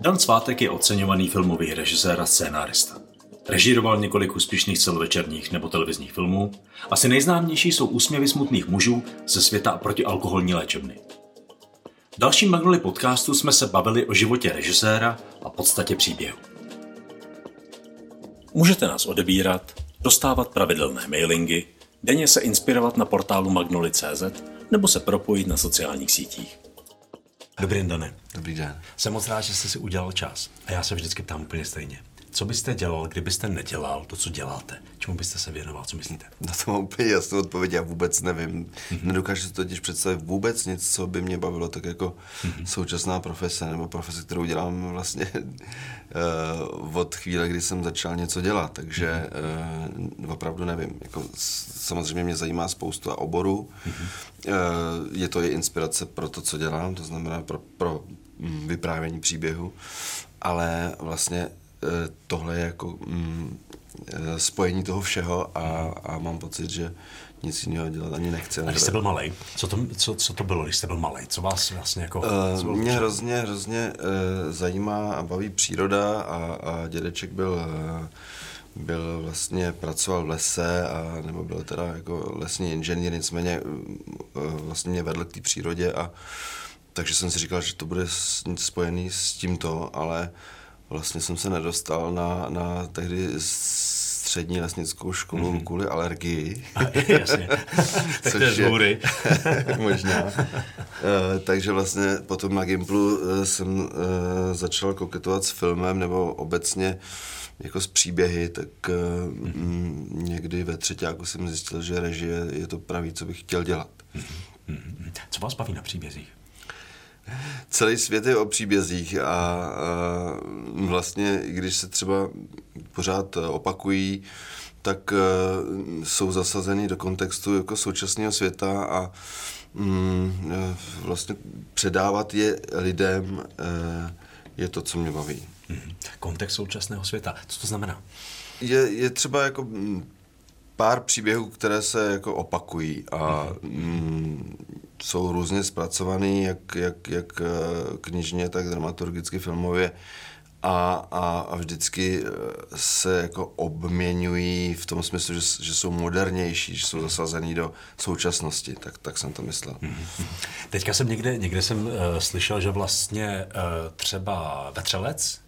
Dan Svátek je oceňovaný filmový režisér a scénárista. Režíroval několik úspěšných celovečerních nebo televizních filmů. Asi nejznámější jsou úsměvy smutných mužů ze světa protialkoholní léčebny. V dalším Magnoli podcastu jsme se bavili o životě režiséra a podstatě příběhu. Můžete nás odebírat, dostávat pravidelné mailingy, denně se inspirovat na portálu magnoli.cz nebo se propojit na sociálních sítích. Dobrý den, Dane. Dobrý den. Jsem moc rád, že jste si udělal čas. A já se vždycky ptám úplně stejně. Co byste dělal, kdybyste nedělal to, co děláte? Čemu byste se věnoval? Co myslíte? Na to mám úplně jasnou odpověď, já vůbec nevím. Mm-hmm. Nedokážu si totiž představit vůbec nic, co by mě bavilo, tak jako mm-hmm. současná profese, nebo profese, kterou dělám vlastně uh, od chvíle, kdy jsem začal něco dělat. Takže mm-hmm. uh, opravdu nevím. Jako, samozřejmě mě zajímá spoustu oborů. Mm-hmm. Uh, je to i inspirace pro to, co dělám, to znamená pro, pro mm, vyprávění příběhu. Ale vlastně tohle je jako mm, eh, spojení toho všeho a, a mám pocit, že nic jiného dělat ani nechci. A když jste byl malý, co to, co, co to bylo, když jste byl malý? Co vás vlastně jako... Uh, mě hrozně, hrozně uh, zajímá a baví příroda a, a dědeček byl uh, byl vlastně, pracoval v lese, a, nebo byl teda jako lesní inženýr, nicméně vlastně mě vedl k té přírodě a takže jsem si říkal, že to bude spojený s tímto, ale uh, vlastně jsem se nedostal na, na tehdy střední lesnickou školu mm-hmm. kvůli alergii. Jasně, to je možná. uh, takže vlastně potom na Gimplu uh, jsem uh, začal koketovat s filmem nebo obecně jako s příběhy, tak mm-hmm. někdy ve třetíku jsem zjistil, že režie je to pravý, co bych chtěl dělat. Mm-hmm. Co vás baví na příbězích? Celý svět je o příbězích a, a vlastně, když se třeba pořád opakují, tak uh, jsou zasazeny do kontextu jako současného světa a mm, e, vlastně předávat je lidem uh, je to, co mě baví. Mm-hmm. Kontext současného světa. Co to znamená? Je, je třeba jako pár příběhů, které se jako opakují a mm, jsou různě zpracovaný, jak, jak, jak eh, knižně, tak dramaturgicky, filmově a, a, a vždycky eh, se jako obměňují v tom smyslu, že, že jsou modernější, že jsou zasazený do současnosti, tak, tak jsem to myslel. Mm-hmm. Teďka jsem někde, někde jsem uh, slyšel, že vlastně uh, třeba Vetřelec,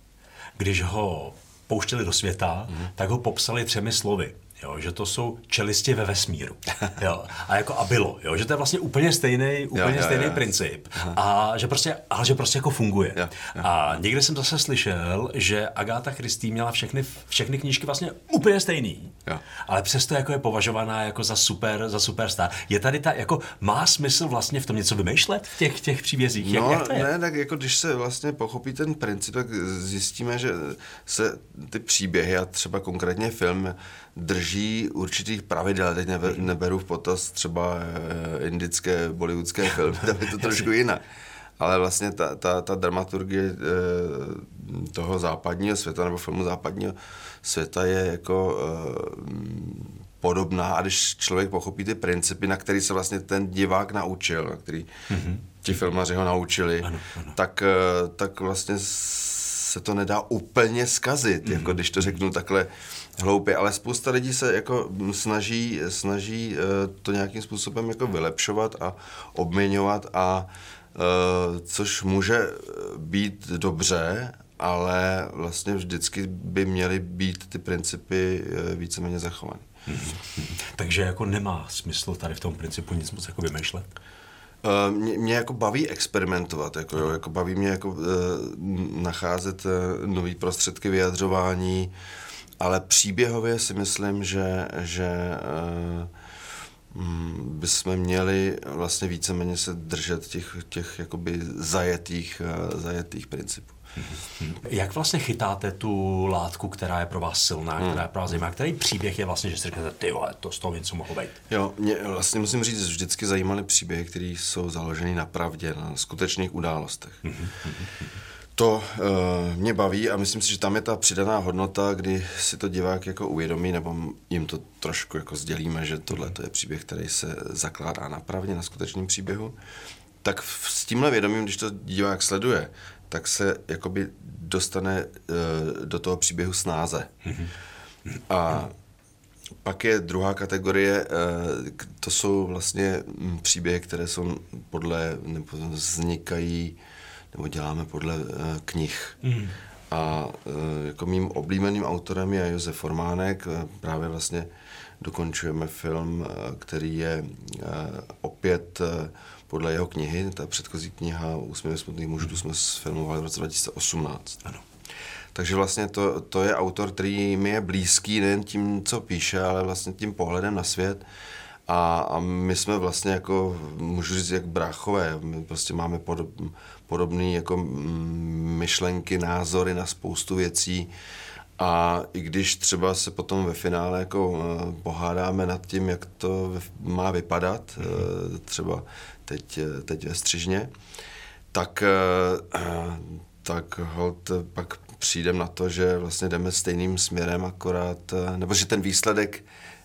když ho pouštěli do světa, mm-hmm. tak ho popsali třemi slovy jo, že to jsou čelisti ve vesmíru. Jo, a jako a bylo, jo, že to je vlastně úplně stejný, úplně jo, jo, stejný jo, princip. A že prostě, ale že prostě jako funguje. Jo, jo. A někde jsem zase slyšel, že Agáta Christie měla všechny, všechny knížky vlastně úplně stejný. Jo. Ale přesto jako je považovaná jako za super, za superstar. Je tady ta, jako má smysl vlastně v tom něco vymýšlet v těch, těch příbězích? No, jak, jak to je? ne, tak jako když se vlastně pochopí ten princip, tak zjistíme, že se ty příběhy a třeba konkrétně film drží určitých pravidel. Teď neberu v potaz třeba eh, indické, bollywoodské filmy, tam je to trošku jinak. Ale vlastně ta, ta, ta dramaturgie eh, toho západního světa nebo filmu západního světa je jako eh, podobná a když člověk pochopí ty principy, na který se vlastně ten divák naučil, na který mm-hmm. ti filmaři ho naučili, ano, ano. Tak, tak vlastně se to nedá úplně zkazit, mm-hmm. jako když to řeknu takhle hloupě, ale spousta lidí se jako snaží, snaží eh, to nějakým způsobem jako vylepšovat a obměňovat a eh, což může být dobře, ale vlastně vždycky by měly být ty principy eh, víceméně zachovány. Takže jako nemá smysl tady v tom principu nic moc jako vymýšlet? mě, mě jako baví experimentovat, jako, jo, jako baví mě jako uh, nacházet uh, nové prostředky vyjadřování, ale příběhově si myslím, že, že uh, bychom měli vlastně víceméně se držet těch, těch jakoby zajetých, uh, zajetých principů. Jak vlastně chytáte tu látku, která je pro vás silná, hmm. která je pro vás zajímavá? Který příběh je vlastně, že si řeknete, ty vole, to z toho něco mohlo být? Jo, mě vlastně musím říct, že vždycky zajímaly příběhy, které jsou založeny na pravdě, na skutečných událostech. Hmm. To uh, mě baví a myslím si, že tam je ta přidaná hodnota, kdy si to divák jako uvědomí, nebo jim to trošku jako sdělíme, že tohle to je příběh, který se zakládá na pravdě, na skutečném příběhu. Tak s tímhle vědomím, když to divák sleduje, tak se jakoby dostane do toho příběhu snáze. A pak je druhá kategorie, to jsou vlastně hm, příběhy, které jsou podle, nebo vznikají, nebo děláme podle knih. Mm. A jako mým oblíbeným autorem je Josef Formánek, právě vlastně dokončujeme film, který je opět podle jeho knihy, ta předchozí kniha Úsměvy smutných mužů, tu jsme sfilmovali v roce 2018. Ano. Takže vlastně to, to je autor, který mi je blízký nejen tím, co píše, ale vlastně tím pohledem na svět. A, a my jsme vlastně jako, můžu říct, jak bráchové, my prostě máme podob, podobné jako myšlenky, názory na spoustu věcí. A i když třeba se potom ve finále jako eh, pohádáme nad tím, jak to má vypadat, mm. třeba teď, teď ve Střižně, tak, eh, tak hold pak přijdem na to, že vlastně jdeme stejným směrem akorát, eh, nebo že ten výsledek eh,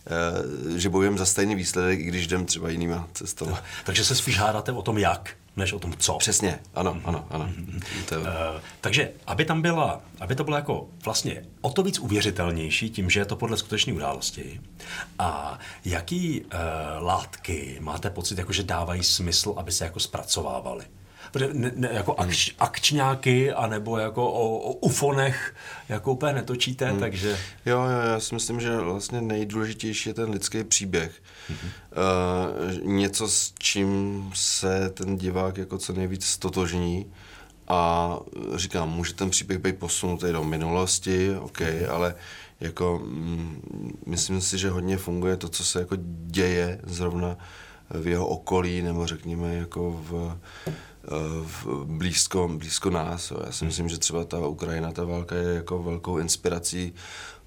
že bojujeme za stejný výsledek, i když jdem třeba jinýma cestama. Takže se spíš hádáte o tom jak, než o tom co. Přesně, ano, mm-hmm. ano, ano. Mm-hmm. To je... uh, takže, aby tam byla, aby to bylo jako vlastně o to víc uvěřitelnější tím, že je to podle skutečné události. A jaký uh, látky máte pocit, jako že dávají smysl, aby se jako zpracovávaly? Ne, ne, jako akč, akčňáky, anebo jako o, o ufonech jako úplně netočíte, hmm. takže... Jo, jo, já si myslím, že vlastně nejdůležitější je ten lidský příběh. Hmm. Uh, něco, s čím se ten divák jako co nejvíc stotožní a říkám, může ten příběh být posunutý do minulosti, OK, hmm. ale jako mm, myslím si, že hodně funguje to, co se jako děje zrovna v jeho okolí, nebo řekněme jako v blízko, blízko nás. Jo. Já si myslím, že třeba ta Ukrajina, ta válka je jako velkou inspirací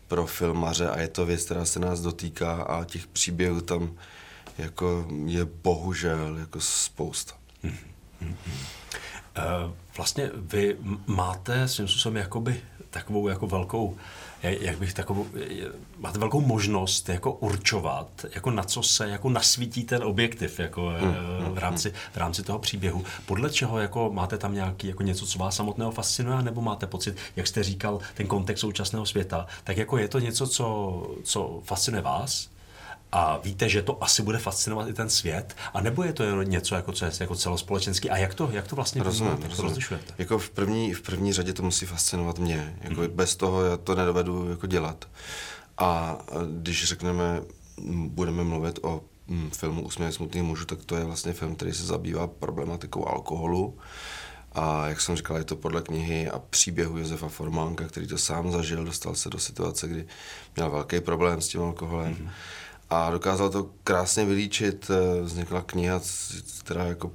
pro filmaře a je to věc, která se nás dotýká a těch příběhů tam jako je bohužel jako spousta. Hmm. Vlastně vy máte svým způsobem jakoby takovou jako velkou jak bych takovou, máte velkou možnost jako určovat, jako na co se jako nasvítí ten objektiv jako hmm, v, hmm, rámci, hmm. v rámci toho příběhu. Podle čeho jako máte tam nějaký jako něco, co vás samotného fascinuje, nebo máte pocit, jak jste říkal, ten kontext současného světa, tak jako je to něco, co, co fascinuje vás, a víte, že to asi bude fascinovat i ten svět, a nebo je to jenom něco, jako, co je jako celospolečenský a jak to, jak to vlastně rozumím, to rozlišujete? Jako v první, v první řadě to musí fascinovat mě, jako mm. bez toho já to nedovedu jako dělat. A když řekneme, budeme mluvit o filmu Úsměv smutných mužů, tak to je vlastně film, který se zabývá problematikou alkoholu. A jak jsem říkal, je to podle knihy a příběhu Josefa Formánka, který to sám zažil, dostal se do situace, kdy měl velký problém s tím alkoholem. Mm-hmm a dokázal to krásně vylíčit. Eh, vznikla kniha, která jako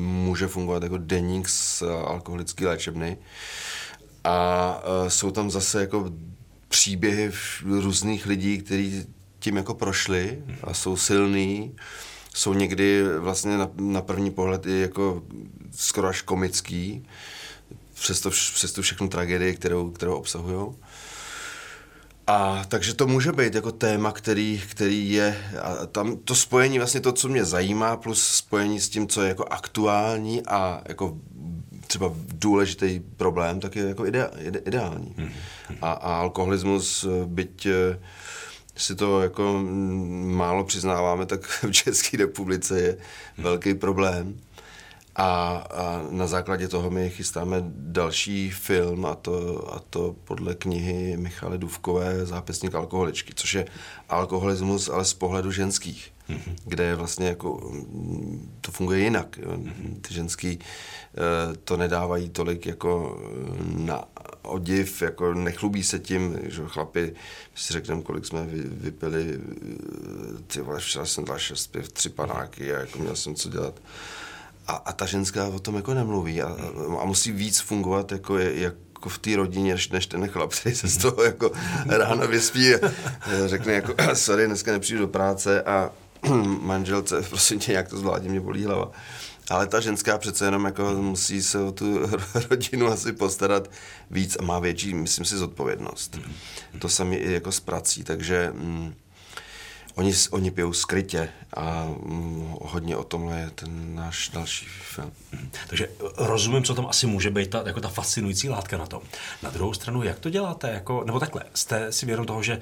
může fungovat jako deník z alkoholické léčebny. A eh, jsou tam zase jako příběhy různých lidí, kteří tím jako prošli a jsou silní. Jsou někdy vlastně na, na první pohled i jako skoro až komický, přes to, přes tu všechnu tragédii, kterou, kterou obsahují. A takže to může být jako téma, který, který je, a tam to spojení vlastně to, co mě zajímá, plus spojení s tím, co je jako aktuální a jako třeba důležitý problém, tak je jako ide, ide, ideální. Mm-hmm. A, a alkoholismus, byť eh, si to jako málo přiznáváme, tak v České republice je velký problém. A, a na základě toho my chystáme další film, a to, a to podle knihy Michaly Duvkové Zápisník alkoholičky, což je alkoholismus, ale z pohledu ženských, mm-hmm. kde je vlastně jako, to funguje jinak. Mm-hmm. Ty ženský eh, to nedávají tolik jako na odiv, jako nechlubí se tím, že chlapi, si řekneme, kolik jsme vy, vypili, ty vole, včera jsem dal šest piv, tři panáky a jako měl jsem co dělat a, a ta ženská o tom jako nemluví a, a musí víc fungovat jako, je, jako v té rodině, než, ten chlap, který se z toho jako ráno vyspí a řekne jako sorry, dneska nepřijdu do práce a manželce, prosím tě, jak to zvládně, mě bolí hlava. Ale ta ženská přece jenom jako musí se o tu rodinu asi postarat víc a má větší, myslím si, zodpovědnost. To sami i jako s prací, takže mm, oni, oni pijou skrytě a mm, hodně o tomhle je ten náš další film. Takže rozumím, co tam asi může být ta, jako ta fascinující látka na tom. Na druhou stranu, jak to děláte? Jako, nebo takhle, jste si vědom toho, že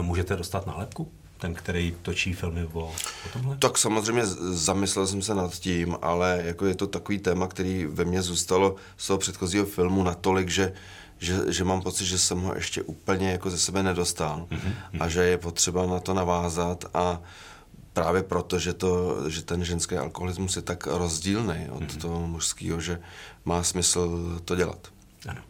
můžete dostat nálepku? ten, který točí filmy o, o tomhle? Tak samozřejmě zamyslel jsem se nad tím, ale jako je to takový téma, který ve mně zůstalo z toho předchozího filmu natolik, že že, že mám pocit, že jsem ho ještě úplně jako ze sebe nedostal mm-hmm. a že je potřeba na to navázat a právě proto, že, to, že ten ženský alkoholismus je tak rozdílný od mm-hmm. toho mužského, že má smysl to dělat. Ano.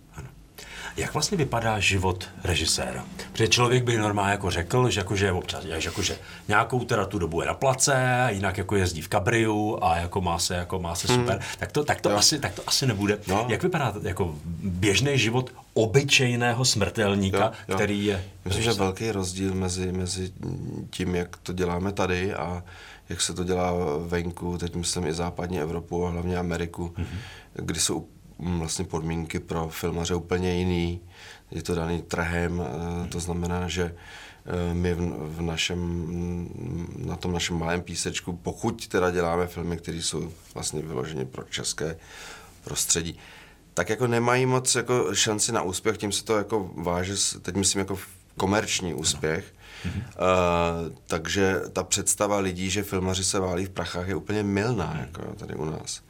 Jak vlastně vypadá život režiséra? Protože člověk by normálně jako řekl, že jakože občas, že jakože nějakou teda tu dobu je na place, jinak jako jezdí v kabriu a jako má se, jako má se super. Hmm. Tak to, tak to, asi, tak to asi nebude. No. Jak vypadá jako běžný život obyčejného smrtelníka, jo, jo. který je... Myslím, že velký rozdíl mezi, mezi tím, jak to děláme tady a jak se to dělá venku, teď myslím i západní Evropu a hlavně Ameriku, mm-hmm. kdy jsou vlastně podmínky pro filmaře úplně jiný. Je to daný trhem, eh, to znamená, že eh, my v, v našem, na tom našem malém písečku, pokud teda děláme filmy, které jsou vlastně vyloženě pro české prostředí, tak jako nemají moc jako šanci na úspěch, tím se to jako váže, teď myslím jako komerční úspěch, Mm-hmm. Uh, takže ta představa lidí, že filmaři se válí v prachách, je úplně milná jako tady u nás.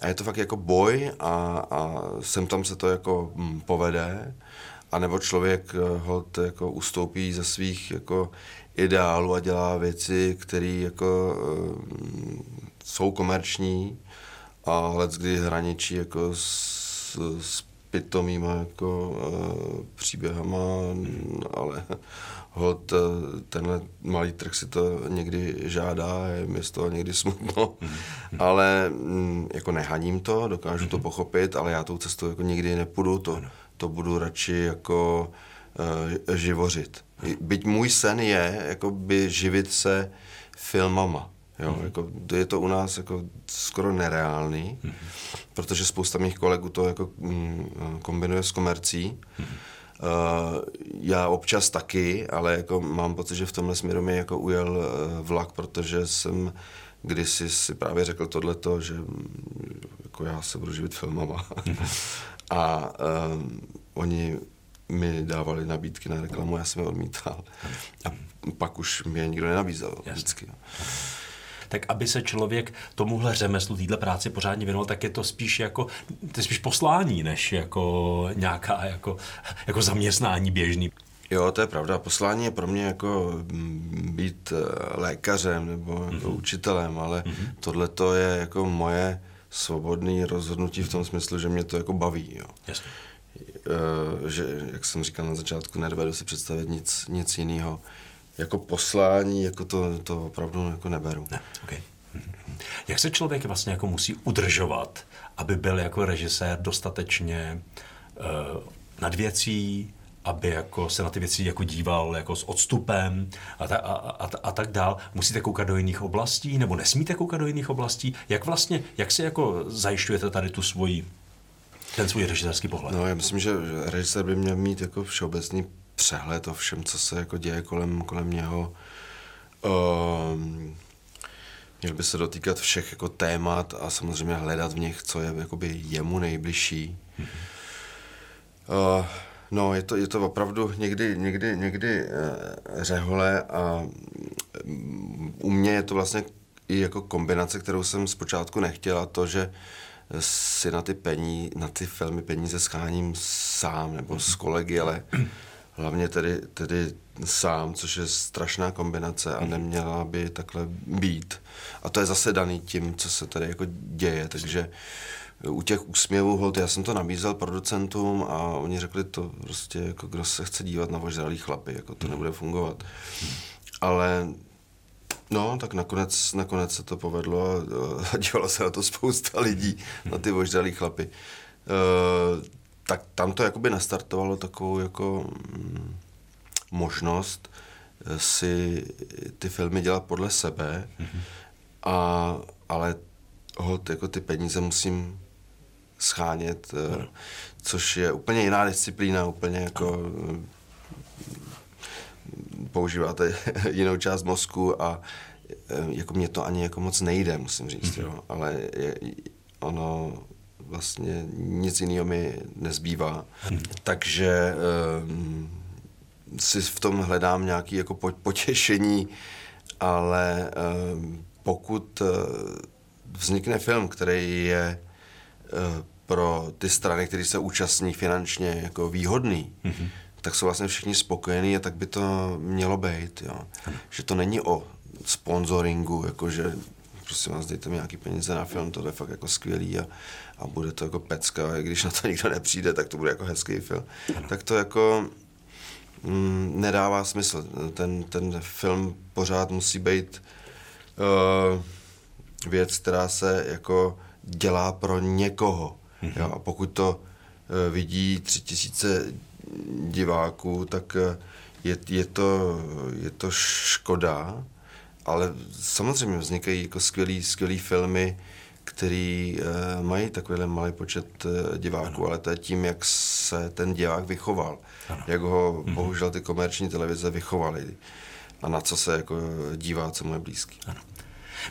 A je to fakt jako boj a, a sem tam se to jako hm, povede, a nebo člověk eh, hod jako ustoupí ze svých jako ideálů a dělá věci, které jako uh, jsou komerční. A let kdy hraničí jako s, s pitomýma jako uh, příběhama, ale hod, eh, tenhle malý trh si to někdy žádá, je mi z toho někdy smutno, mm. ale mm, jako nehaním to, dokážu to mhm. pochopit, ale já tou cestou jako nikdy nepůjdu, to, to budu radši jako uh, živořit. Byť můj sen je jako by živit se filmama. Jo, mm. jako, je to u nás jako skoro nereálný, mm. protože spousta mých kolegů to jako mm, kombinuje s komercí. Mm. Uh, já občas taky, ale jako mám pocit, že v tomhle směru mi jako ujel uh, vlak, protože jsem kdysi si právě řekl tohleto, že jako já se budu živit filmama. a uh, oni mi dávali nabídky na reklamu, já jsem je odmítal. A pak už mě nikdo nenabízel Jasně. vždycky. Tak aby se člověk tomuhle řemeslu, téhle práci pořádně věnoval, tak je to spíš jako, to je spíš poslání, než jako nějaká jako, jako zaměstnání běžný. Jo, to je pravda. Poslání je pro mě jako mm, být eh, lékařem nebo jako mm-hmm. učitelem, ale mm-hmm. tohle to je jako moje svobodné rozhodnutí v tom smyslu, že mě to jako baví. Jo. Jasně. E, že, jak jsem říkal na začátku, nedovedu si představit nic, nic jiného jako poslání, jako to, to opravdu jako neberu. Ne, okay. Jak se člověk vlastně jako musí udržovat, aby byl jako režisér dostatečně uh, nad věcí, aby jako se na ty věci jako díval jako s odstupem a, ta, a, a, a tak dál. Musíte koukat do jiných oblastí nebo nesmíte koukat do jiných oblastí? Jak vlastně, jak si jako zajišťujete tady tu svoji, ten svůj režisérský pohled? No já myslím, že režisér by měl mít jako všeobecný přehled o všem, co se jako děje kolem, kolem něho. Um, měl by se dotýkat všech jako témat a samozřejmě hledat v nich, co je jakoby jemu nejbližší. Mm-hmm. Uh, no, je to, je to opravdu někdy, někdy, někdy uh, řehole a um, u mě je to vlastně i jako kombinace, kterou jsem zpočátku nechtěla, to, že si na ty, pení, na ty filmy peníze scháním sám nebo s kolegy, ale hlavně tedy, tedy sám, což je strašná kombinace a neměla by takhle být. A to je zase daný tím, co se tady jako děje, takže u těch úsměvů, hold, já jsem to nabízel producentům a oni řekli to prostě, jako kdo se chce dívat na vožralý chlapy, jako to nebude fungovat. Ale No, tak nakonec, nakonec se to povedlo a, dívalo se na to spousta lidí, na ty vožralý chlapy. Uh, tak tam to jakoby nastartovalo takovou jako mm, možnost eh, si ty filmy dělat podle sebe, mm-hmm. a, ale hod, jako ty peníze musím schánět, mm. což je úplně jiná disciplína, úplně jako mm, používáte jinou část mozku a jako mě to ani jako moc nejde, musím říct, mm-hmm. jo. ale je, ono vlastně nic jiného mi nezbývá. Mm-hmm. Takže um, si v tom hledám nějaké jako potěšení, ale um, pokud uh, vznikne film, který je uh, pro ty strany, které se účastní finančně jako výhodný, mm-hmm. tak jsou vlastně všichni spokojení a tak by to mělo být. Jo. Že to není o sponsoringu, jakože prosím vás, dejte mi nějaký peníze na film, to je fakt jako skvělý a, a bude to jako pecka, a když na to nikdo nepřijde, tak to bude jako hezký film. Ano. Tak to jako mm, nedává smysl. Ten, ten film pořád musí být uh, věc, která se jako dělá pro někoho. Mm-hmm. Jo, a pokud to uh, vidí tři tisíce diváků, tak uh, je, je, to, je to škoda, ale samozřejmě vznikají jako skvělý, skvělý filmy, který uh, mají takovýhle malý počet uh, diváků, ano. ale to je tím, jak se ten divák vychoval. Ano. Jak ho mm-hmm. bohužel ty komerční televize vychovaly a na co se jako dívá, co mu je blízký. Ano.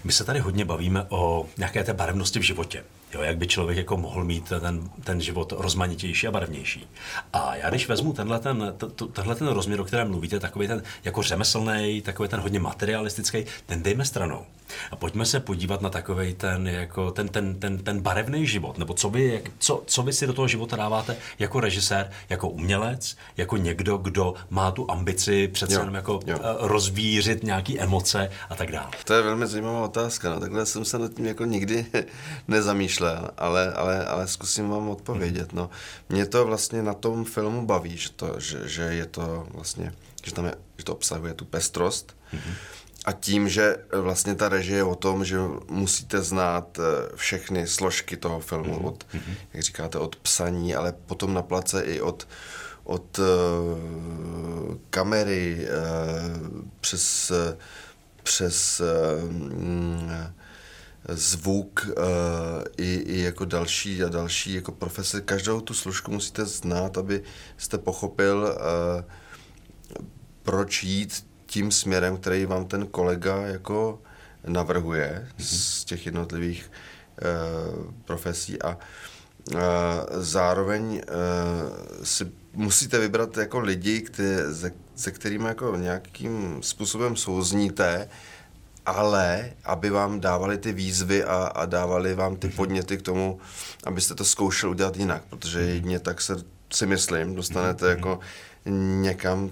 My se tady hodně bavíme o nějaké té barevnosti v životě. Jo, jak by člověk jako mohl mít ten, ten život rozmanitější a barevnější. A já když vezmu tenhle ten, tenhle ten rozměr, o kterém mluvíte, takový ten jako řemeslný, takový ten hodně materialistický, ten dejme stranou. A pojďme se podívat na takový ten, jako ten, ten, ten, ten barevný život, nebo co vy, jak, co, co vy si do toho života dáváte jako režisér, jako umělec, jako někdo, kdo má tu ambici přece jenom jako jo. Eh, rozvířit nějaké emoce a tak dále. To je velmi zajímavá otázka. No. Takhle jsem se nad tím jako nikdy nezamýšlel, ale, ale, ale zkusím vám odpovědět. No. Mě to vlastně na tom filmu baví, že, to, že, že je to vlastně, že, tam je, že to obsahuje tu pestrost, mm-hmm a tím, že vlastně ta režie je o tom, že musíte znát eh, všechny složky toho filmu, mm-hmm. od, jak říkáte, od psaní, ale potom na place i od, od uh, kamery uh, přes, přes uh, zvuk uh, i, i jako další a další jako profese. Každou tu složku musíte znát, aby jste pochopil, uh, proč jít tím směrem, který vám ten kolega jako navrhuje mm-hmm. z těch jednotlivých uh, profesí a uh, zároveň uh, si musíte vybrat jako lidi, které, se, se kterými jako nějakým způsobem souzníte, ale aby vám dávali ty výzvy a, a dávali vám ty mhm. podněty k tomu, abyste to zkoušeli udělat jinak, protože mhm. jedině tak se si myslím, dostanete jako někam,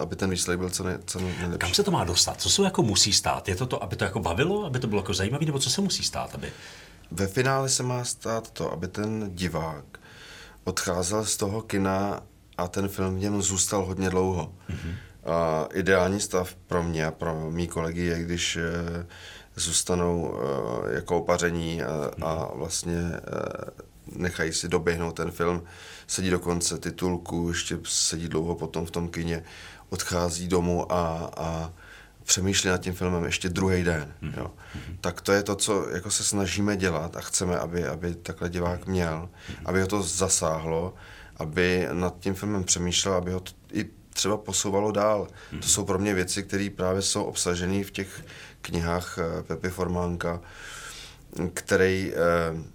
aby ten výsledek byl co, nej, co nejlepší. Kam se to má dostat? Co se jako musí stát? Je to to, aby to jako bavilo, aby to bylo jako zajímavé, nebo co se musí stát? Aby... Ve finále se má stát to, aby ten divák odcházel z toho kina a ten film v něm zůstal hodně dlouho. Mm-hmm. A ideální stav pro mě a pro mý kolegy je, když e, zůstanou e, jako opaření a, mm-hmm. a vlastně e, nechají si doběhnout ten film, sedí do konce titulku, ještě sedí dlouho potom v tom kině odchází domů a, a přemýšlí nad tím filmem ještě druhý den. Mm-hmm. Jo. Mm-hmm. Tak to je to, co jako se snažíme dělat a chceme, aby, aby takhle divák měl, mm-hmm. aby ho to zasáhlo, aby nad tím filmem přemýšlel, aby ho to i třeba posouvalo dál. Mm-hmm. To jsou pro mě věci, které právě jsou obsažené v těch knihách eh, Pepi Formánka, který eh,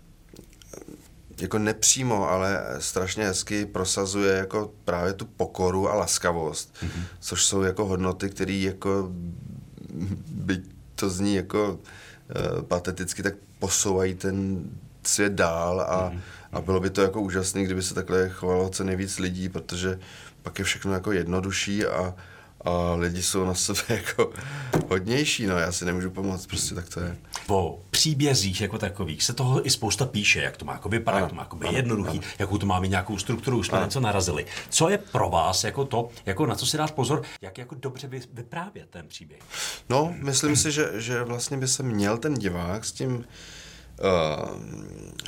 jako nepřímo, ale strašně hezky prosazuje jako právě tu pokoru a laskavost, mm-hmm. což jsou jako hodnoty, které jako by to zní jako uh, pateticky, tak posouvají ten svět dál a, mm-hmm. a bylo by to jako úžasné, kdyby se takhle chovalo co nejvíc lidí, protože pak je všechno jako jednodušší a, a lidi jsou na sebe jako hodnější, no já si nemůžu pomoct, prostě tak to je. Po příbězích jako takových se toho i spousta píše, jak to má jako vypadat, jak to má jako být jednoduchý, ano. jakou to má mít nějakou strukturu, už jsme něco narazili. Co je pro vás jako to, jako na co si dát pozor, jak jako dobře vyprávět ten příběh? No, myslím si, že, že vlastně by se měl ten divák s tím uh,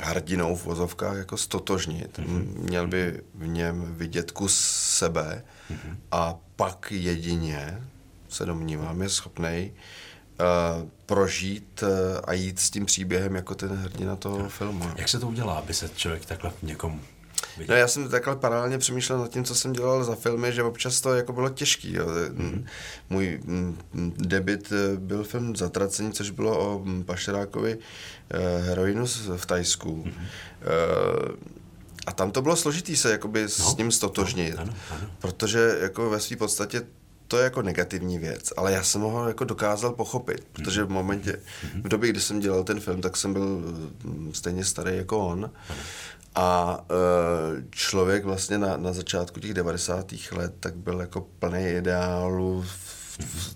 hrdinou v vozovkách jako stotožnit. Mm-hmm. Měl by v něm vidět kus sebe mm-hmm. a pak jedině, se domnívám, je schopný uh, prožít uh, a jít s tím příběhem jako ten hrdina toho filmu. Jak se to udělá, aby se člověk takhle někomu. No, já jsem takhle paralelně přemýšlel nad tím, co jsem dělal za filmy, že občas to jako bylo těžký. Jo. Mm-hmm. Můj mm, debit eh, byl film Zatracení, což bylo o mm, pašerákovi eh, heroinu v Tajsku. Mm-hmm. A tam to bylo složitý se jakoby no, s ním stotožnit, no, ano, ano. protože jako ve své podstatě to je jako negativní věc, ale já jsem ho jako dokázal pochopit, protože v momentě, v době, kdy jsem dělal ten film, tak jsem byl mm, stejně starý jako on a e, člověk vlastně na, na začátku těch 90. let tak byl jako plný ideálů,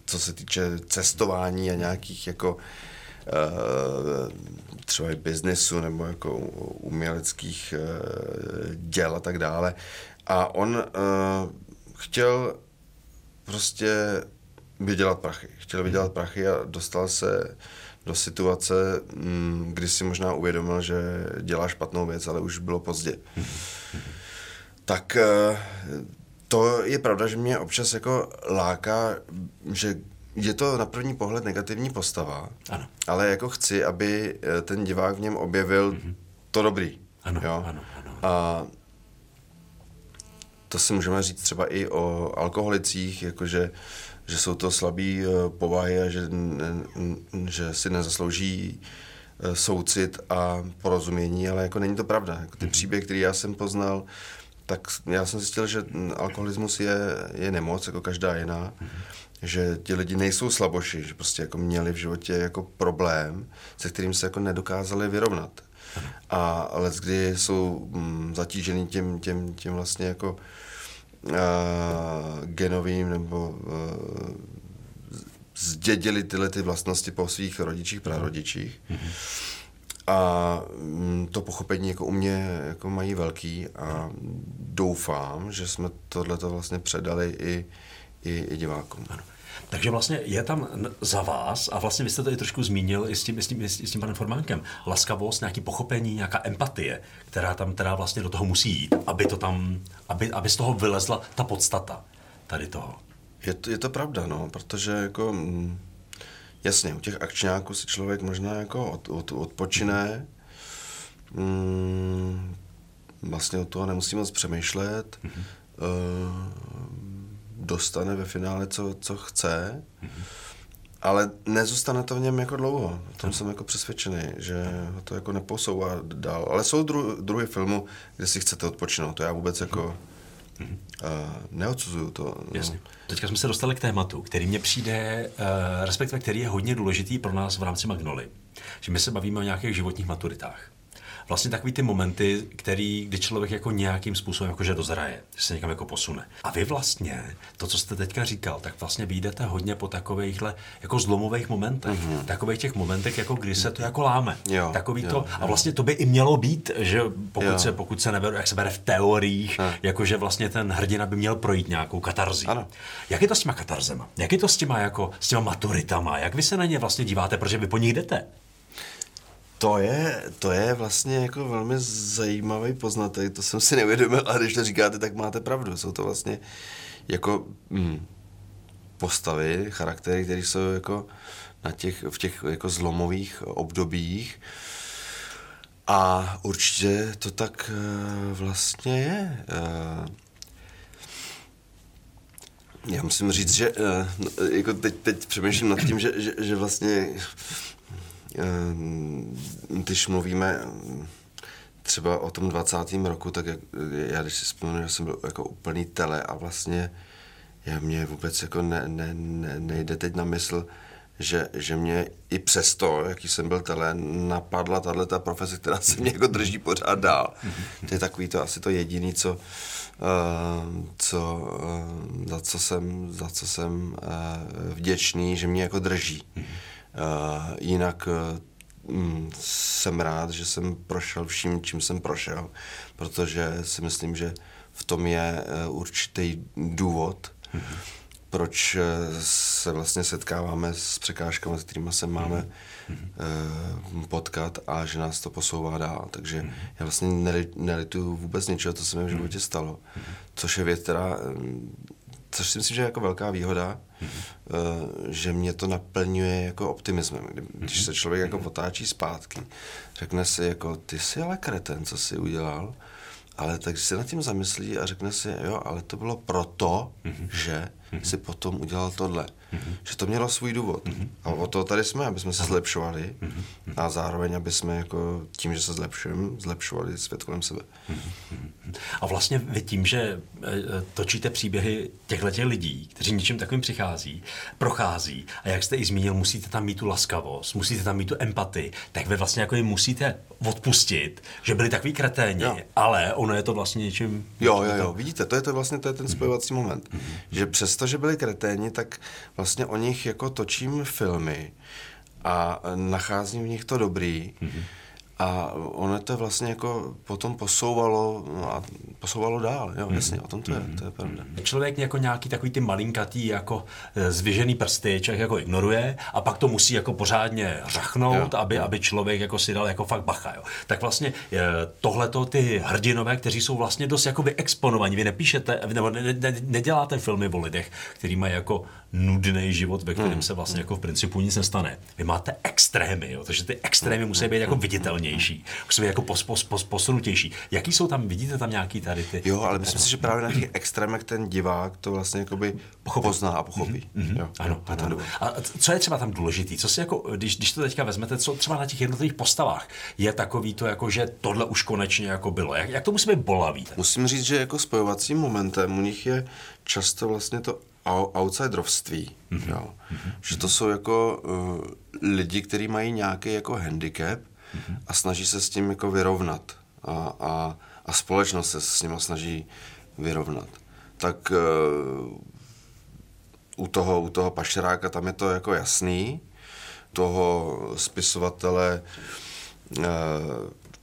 co se týče cestování a nějakých jako e, třeba i biznesu nebo jako uměleckých e, děl a tak dále. A on chtěl prostě vydělat prachy. Chtěl vydělat prachy a dostal se do situace, mm, kdy si možná uvědomil, že dělá špatnou věc, ale už bylo pozdě. Tak eh, to je pravda, že mě občas jako láká, že je to na první pohled negativní postava, ano. ale jako chci, aby eh, ten divák v něm objevil mm-hmm. to dobrý. Ano, jo? ano, ano. A to si můžeme říct třeba i o alkoholicích, jakože že jsou to slabý eh, povahy a že, že si nezaslouží eh, soucit a porozumění, ale jako není to pravda. Jako ty mhm. příběhy, které já jsem poznal, tak já jsem zjistil, že alkoholismus je, je nemoc, jako každá jiná, mhm. že ti lidi nejsou slaboši, že prostě jako měli v životě jako problém, se kterým se jako nedokázali vyrovnat. A ale kdy jsou mm, zatížený tím, tím, tím vlastně jako genovým nebo uh, zdědili tyhle ty vlastnosti po svých rodičích, prarodičích. Mm-hmm. A mm, to pochopení jako u mě jako mají velký a doufám, že jsme tohleto vlastně předali i, i, i divákům. Ano. Takže vlastně je tam za vás, a vlastně vy jste to i trošku zmínil i s tím, i s tím, i s tím panem Formánkem, laskavost, nějaký pochopení, nějaká empatie, která tam teda vlastně do toho musí jít, aby, to tam, aby, aby z toho vylezla ta podstata tady toho. Je to, je to pravda, no, protože jako, mm, jasně, u těch akčňáků si člověk možná jako od, od, odpočine, mm, vlastně od toho nemusí moc přemýšlet, mm-hmm. uh, dostane ve finále, co, co chce, mm-hmm. ale nezůstane to v něm jako dlouho. O tom jsem jako přesvědčený, že ho to jako neposouvá dál. Ale jsou dru, druhy filmu, kde si chcete odpočinout. To já vůbec jako mm-hmm. uh, neodsuzuju to. No. Jasně. Teďka jsme se dostali k tématu, který mně přijde, uh, respektive který je hodně důležitý pro nás v rámci Magnoli. Že my se bavíme o nějakých životních maturitách vlastně takový ty momenty, který, kdy člověk jako nějakým způsobem jakože dozraje, že se někam jako posune. A vy vlastně, to, co jste teďka říkal, tak vlastně vyjdete hodně po takovýchhle jako zlomových momentech. Mm-hmm. Takových těch momentech, jako kdy se to jako láme. Jo, Takový jo, to, jo. a vlastně to by i mělo být, že pokud jo. se, pokud se neberu, jak se bere v teoriích, jakože vlastně ten hrdina by měl projít nějakou katarzí. Ano. Jak je to s těma katarzema? Jak je to s těma, jako, s těma maturitama? Jak vy se na ně vlastně díváte, protože vy po nich jdete? To je, to je vlastně jako velmi zajímavý poznatek, to jsem si neuvědomil, a když to říkáte, tak máte pravdu. Jsou to vlastně jako hm, postavy, charaktery, které jsou jako na těch, v těch jako zlomových obdobích. A určitě to tak uh, vlastně je. Uh, já musím říct, že uh, jako teď, teď přemýšlím nad tím, že, že, že vlastně když mluvíme třeba o tom 20. roku, tak jak, já když si vzpomínám, že jsem byl jako úplný tele a vlastně já mě vůbec jako ne, ne, ne, nejde teď na mysl, že, že mě i přesto, jaký jsem byl tele, napadla tahle ta profese, která se mě jako drží pořád dál. To je takový to asi to jediný, co, uh, co, uh, za co jsem, za co jsem uh, vděčný, že mě jako drží. Uh, jinak uh, jsem rád, že jsem prošel vším, čím jsem prošel, protože si myslím, že v tom je uh, určitý důvod, mm-hmm. proč se vlastně setkáváme s překážkami, s kterými se máme mm-hmm. potkat a že nás to posouvá dál. Takže mm-hmm. já vlastně nelituju vůbec ničeho, co se mi v životě stalo, mm-hmm. což je věc, která což si myslím, že je jako velká výhoda, mm-hmm. že mě to naplňuje jako optimismem. Když se člověk jako otáčí zpátky, řekne si jako, ty jsi ale kreten, co jsi udělal, ale tak se nad tím zamyslí a řekne si, jo, ale to bylo proto, Mhm. že si potom udělal tohle. Že to mělo svůj důvod. A o to tady jsme, aby jsme se zlepšovali a zároveň, aby jsme jako tím, že se zlepšujeme, zlepšovali svět kolem sebe. A vlastně vy tím, že e, e, točíte příběhy těchto těch lidí, kteří něčím takovým přichází, prochází, a jak jste i zmínil, musíte tam mít tu laskavost, musíte tam mít tu empatii, tak vy vlastně jako jim musíte odpustit, že byli takový kreténi, Jo. ale ono je to vlastně něčím... Jo, jo, jo, vidíte, to je to vlastně to je ten spojovací moment. Mhm. Že přesto, že byli kreténi, tak vlastně o nich jako točím filmy a nacházím v nich to dobrý. Mhm. A ono to vlastně jako potom posouvalo no a posouvalo dál, jo, jasně, o tom to je, to je pravda. Člověk jako nějaký takový ty malinkatý, jako e, zvyžený prsty, člověk jako ignoruje a pak to musí jako pořádně řachnout, Jo. aby, aby člověk jako si dal jako fakt bacha. Jo. Tak vlastně tohleto ty hrdinové, kteří jsou vlastně dost jako vyexponovaní. Vy nepíšete, nebo ne, ne, neděláte filmy o lidech, kteří mají jako nudný život, ve kterém se vlastně jako v principu nic nestane. Vy máte extrémy, jo, takže ty extrémy musí být jako viditelnější, musí být jako pos, pos, pos, posunutější. Jaký jsou tam, vidíte tam nějaký tady ty... Jo, ale myslím si, že právě na těch extrémech ten divák to vlastně jakoby pozná a pochopí. Mhm. Jo, Ano, ano, ano. A co je třeba tam důležitý? Co si jako, když, když to teďka vezmete, co třeba na těch jednotlivých postavách je takový to, jako, že tohle už konečně jako bylo? Jak, jak to musí být bolavý? Musím říct, že jako spojovacím momentem u nich je často vlastně to outsiderovství. Mhm. Mm-hmm. Jo. Mm-hmm. Že to jsou jako uh, lidi, kteří mají nějaký jako handicap Mhm. mm-hmm. a snaží se s tím jako vyrovnat. A, a, a společnost se s nimi snaží vyrovnat. Tak uh, u toho, u toho pašeráka tam je to jako jasný. Toho spisovatele, eh,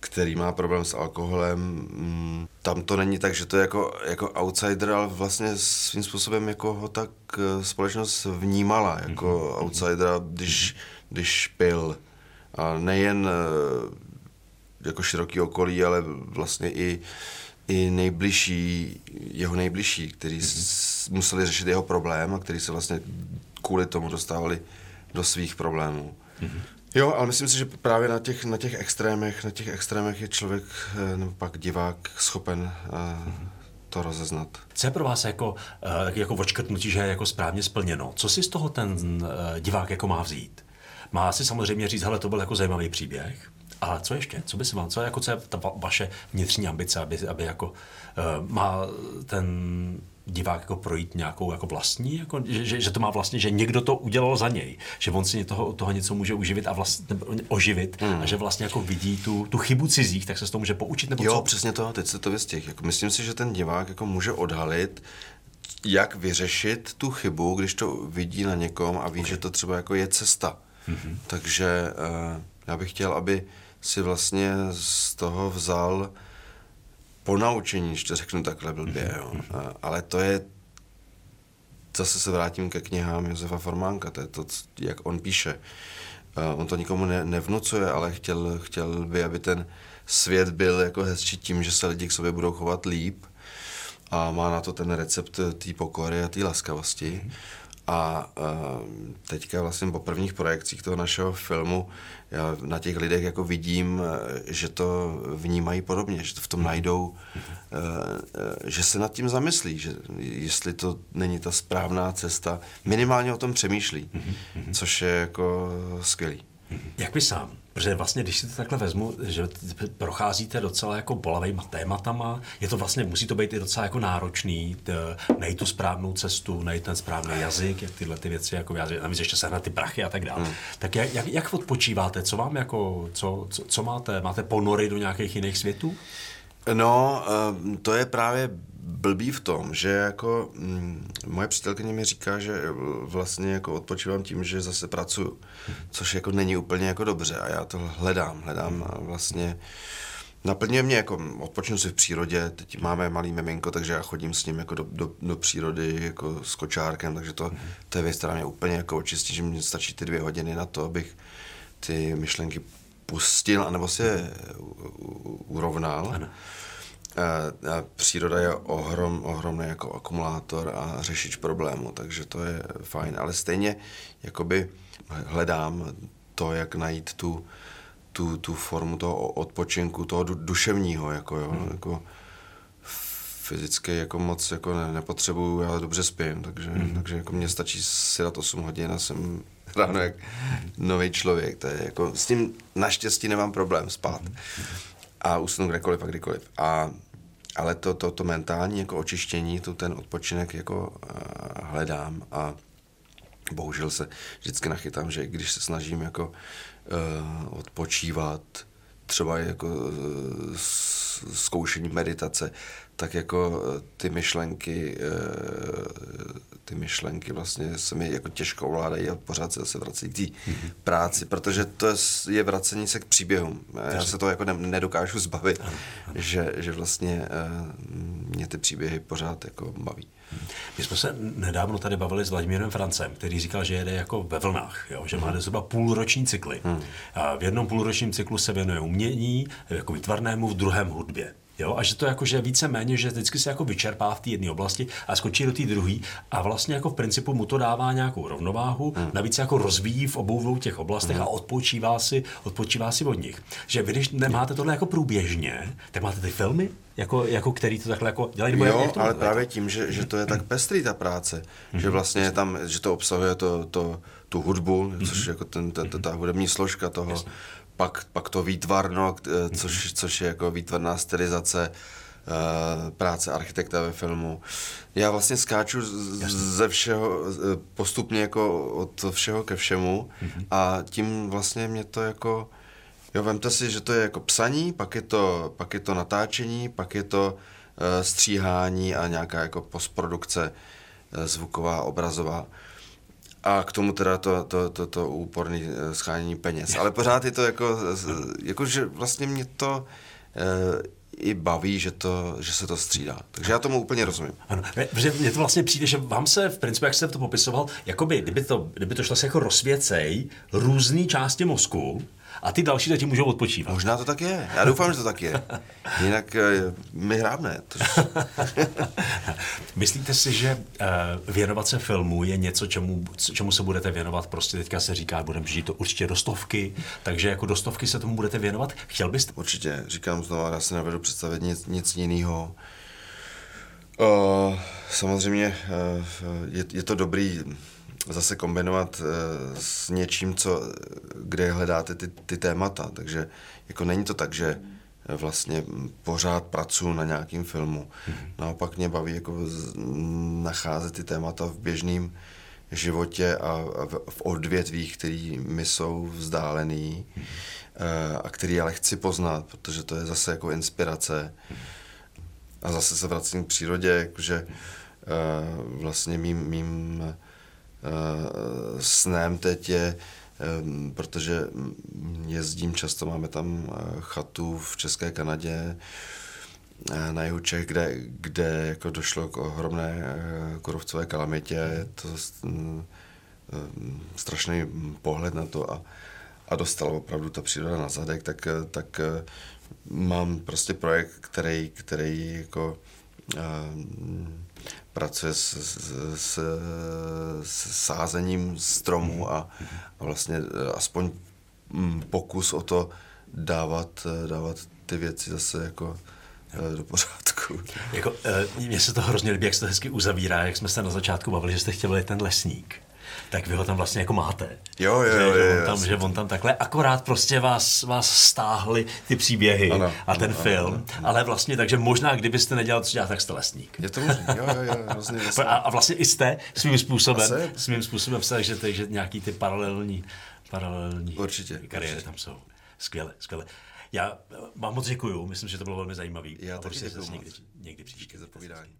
který má problém s alkoholem, mm, tam to není tak, že to je jako, jako outsider, ale vlastně svým způsobem jako ho tak eh, společnost vnímala jako outsidera, když, když pil. A nejen eh, jako široký okolí, ale vlastně i, i nejbližší, jeho nejbližší, kteří s, museli řešit jeho problém a kteří se vlastně kvůli tomu dostávali do svých problémů. Jo, ale myslím si, že právě na těch, na těch extrémech, na těch extrémech je člověk, eh, nebo pak divák, schopen uh, to rozeznat. Co je pro vás jako, eh, jako očkrtnutí, že je jako správně splněno? Co si z toho ten eh, divák jako má vzít? Má si samozřejmě říct, hele, to byl jako zajímavý příběh, a co ještě? Co by se vám, co je, jako, co je ta va- vaše vnitřní ambice, aby, aby jako má ten divák jako projít nějakou jako vlastní, jako, že, že, že, to má vlastně, že někdo to udělal za něj, že on si toho, toho něco může uživit a vlastně oživit hmm. a že vlastně jako vidí tu, tu chybu cizích, tak se z toho může poučit nebo Jo, co? přesně to, teď se to vystih. Jako myslím si, že ten divák jako může odhalit, jak vyřešit tu chybu, když to vidí na někom a ví, okay. že to třeba jako je cesta. Mm-hmm. Takže uh, já bych chtěl, aby si vlastně z toho vzal ponaučení, když to řeknu takhle blbě, jo. Uh, ale to je zase se vrátím ke knihám Josefa Formánka, to je to, jak on píše. Uh, on to nikomu ne, nevnucuje, ale chtěl, chtěl by, aby ten svět byl jako hezčí tím, že se lidi k sobě budou chovat líp a má na to ten recept té pokory a té laskavosti. A uh, teďka vlastně po prvních projekcích toho našeho filmu já na těch lidech jako vidím, eh, že to vnímají podobně, že to v tom najdou, eh, eh, že se nad tím zamyslí, že jestli to není ta správná cesta, minimálně o tom přemýšlí, což je jako skvělý. Jak vy sám? Protože vlastně, když si to takhle vezmu, že procházíte docela jako bolavýma tématama, je to vlastně, musí to být i docela jako náročný, t- najít tu správnou cestu, najít ten správný jazyk, jak tyhle ty věci, jako jazyk, navíc ještě sehnat ty prachy a tak dále. Hmm. Tak jak, jak, jak odpočíváte? Co vám jako, co, co, co máte? Máte ponory do nějakých jiných světů? No, eh, to je právě blbý v tom, že jako mm, moje přítelkyně mi říká, že vlastně jako odpočívám tím, že zase pracuju, což jako není úplně jako dobře a já to hledám, hledám a vlastně naplňuje mě jako odpočnu si v přírodě, teď máme malý miminko, takže já chodím s ním jako do, do, do přírody jako s kočárkem, takže to, to je věc, která mě úplně jako očistí, že mi stačí ty dvě hodiny na to, abych ty myšlenky pustil, anebo si je u- urovnal. Ano. Příroda je ohrom, ohromný jako akumulátor a řešič problému, takže to je fajn. Ale stejně jakoby hledám to, jak najít tu, tu, tu formu toho odpočinku, toho du, duševního, jako jo, hmm. jako fyzicky jako moc jako ne, nepotřebuju, já dobře spím, takže, mm. takže jako mě stačí si dát 8 hodin a jsem ráno jak nový člověk, to je jako, s tím naštěstí nemám problém spát a usnu kdekoliv a kdykoliv. A, ale to, to, to mentální jako očištění, to ten odpočinek jako uh, hledám a bohužel se vždycky nachytám, že když se snažím jako uh, odpočívat, třeba jako uh, zkoušení meditace, tak jako eh, ty myšlenky, eh, ty myšlenky vlastně se mi jako těžko ovládají a pořád se zase vrací k té mm-hmm. práci, protože to je vracení se k příběhům. Já se to jako nedokážu zbavit, ano, ano. Že, že vlastně eh, mě ty příběhy pořád jako baví. My jsme se nedávno tady bavili s Vladimírem Francem, který říkal, že jede jako ve vlnách, jo? že má zhruba půlroční cykly. Hmm. A v jednom půlročním cyklu se věnuje umění, jako výtvarnému, v druhém hudbě. Jo, a že to jako, že více méně, že vždycky se jako vyčerpá v té jedné oblasti a skočí do té druhé a vlastně jako v principu mu to dává nějakou rovnováhu, hmm. navíc jako rozvíjí v obou dvou těch oblastech hmm. a odpočívá si, odpočívá si od nich. Že vy, když nemáte tohle jako průběžně, tak máte ty filmy, jako, jako který to takhle jako dělají? jo, jak to ale právě tím, že, že to je tak pestrý ta práce, mm-hmm. že vlastně je tam, že to obsahuje to, to, tu hudbu, mm-hmm. což je jako ten, ten, ta hudební složka toho, Jasně pak, pak to výtvarno, což, což je jako výtvarná stylizace uh, práce architekta ve filmu. Já vlastně skáču ze všeho, postupně jako od všeho ke všemu mm-hmm. a tím vlastně mě to jako, jo, vemte si, že to je jako psaní, pak je to, pak je to natáčení, pak je to stříhání a nějaká jako postprodukce zvuková, obrazová. A k tomu teda to, to, to, to úporné eh, schánění peněz. Ale pořád je to jako, jako že vlastně mě to e, i baví, že, to, že se to střídá. Takže já tomu úplně rozumím. Ano, protože mně to vlastně přijde, že vám se v principu, jak jste to popisoval, jakoby, kdyby to, kdyby to šlo se jako rozsvěcej různé části mozku, a ty další zatím můžou odpočívat. Možná to tak je. Já doufám, že to tak je. Jinak uh, my hrábne. Myslíte si, že uh, věnovat se filmu je něco, čemu, čemu se budete věnovat? Prostě teďka se říká, budeme žít to určitě do stovky, takže jako do stovky se tomu budete věnovat. Chtěl byste? Určitě. Říkám znovu, já se nevedu představit nic, nic jiného. Uh, samozřejmě uh, je, je to dobrý zase kombinovat uh, s něčím, co, kde hledáte ty, ty témata. Takže jako není to tak, že vlastně pořád pracuji na nějakém filmu. Mm-hmm. Naopak mě baví jako nacházet ty témata v běžném životě a, v, odvětvích, které mi jsou vzdálený mm-hmm. uh, a který ale chci poznat, protože to je zase jako inspirace. A zase se vracím k přírodě, jakože uh, vlastně mým, mým Eh, snem teď je, protože jezdím často, máme tam eh, chatu v České Kanadě, eh, na jihu Čech, kde, kde jako došlo k ohromné kurovcové kalamitě. Je to strašný pohled na to a, a dostala opravdu ta příroda na zadek, tak, tak mám prostě projekt, který, který jako pracuje s, s, s, s sázením stromů a, a vlastně e, aspoň mm, pokus o to dávat, e, dávat ty věci zase jako e, do pořádku. Jako, mně se to hrozně líbí, jak se to hezky uzavírá, jak jsme se na začátku bavili, že jste chtěli ten lesník tak vy ho tam vlastně jako máte. Jo, jo, že, jo, že, on tam, že on tam takhle, akorát prostě vás, vás stáhly ty příběhy ano, a ten ano, film, ano, ano. ale vlastně, takže možná, kdybyste nedělal, co dělat, tak jste lesník. Je to možný, jo, jo, jo, hrozně a, a vlastně i jste svým způsobem, Asi. svým způsobem se, že, že nějaký ty paralelní, paralelní určitě, kariéry určitě. tam jsou. Skvěle, skvěle. Já vám moc děkuju, myslím, že to bylo velmi zajímavý. Já taky děkuju někdy, někdy příště. za povídání.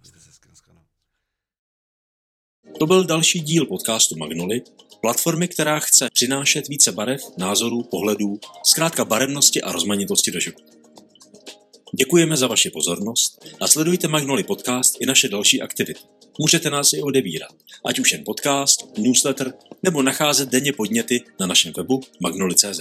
To byl další díl podcastu Magnoli, platformy, která chce přinášet více barev, názorů, pohledů, zkrátka barevnosti a rozmanitosti do života. Děkujeme za vaši pozornost a sledujte Magnoli podcast i naše další aktivity. Můžete nás i odebírat, ať už jen podcast, newsletter nebo nacházet denně podněty na našem webu magnoli.cz.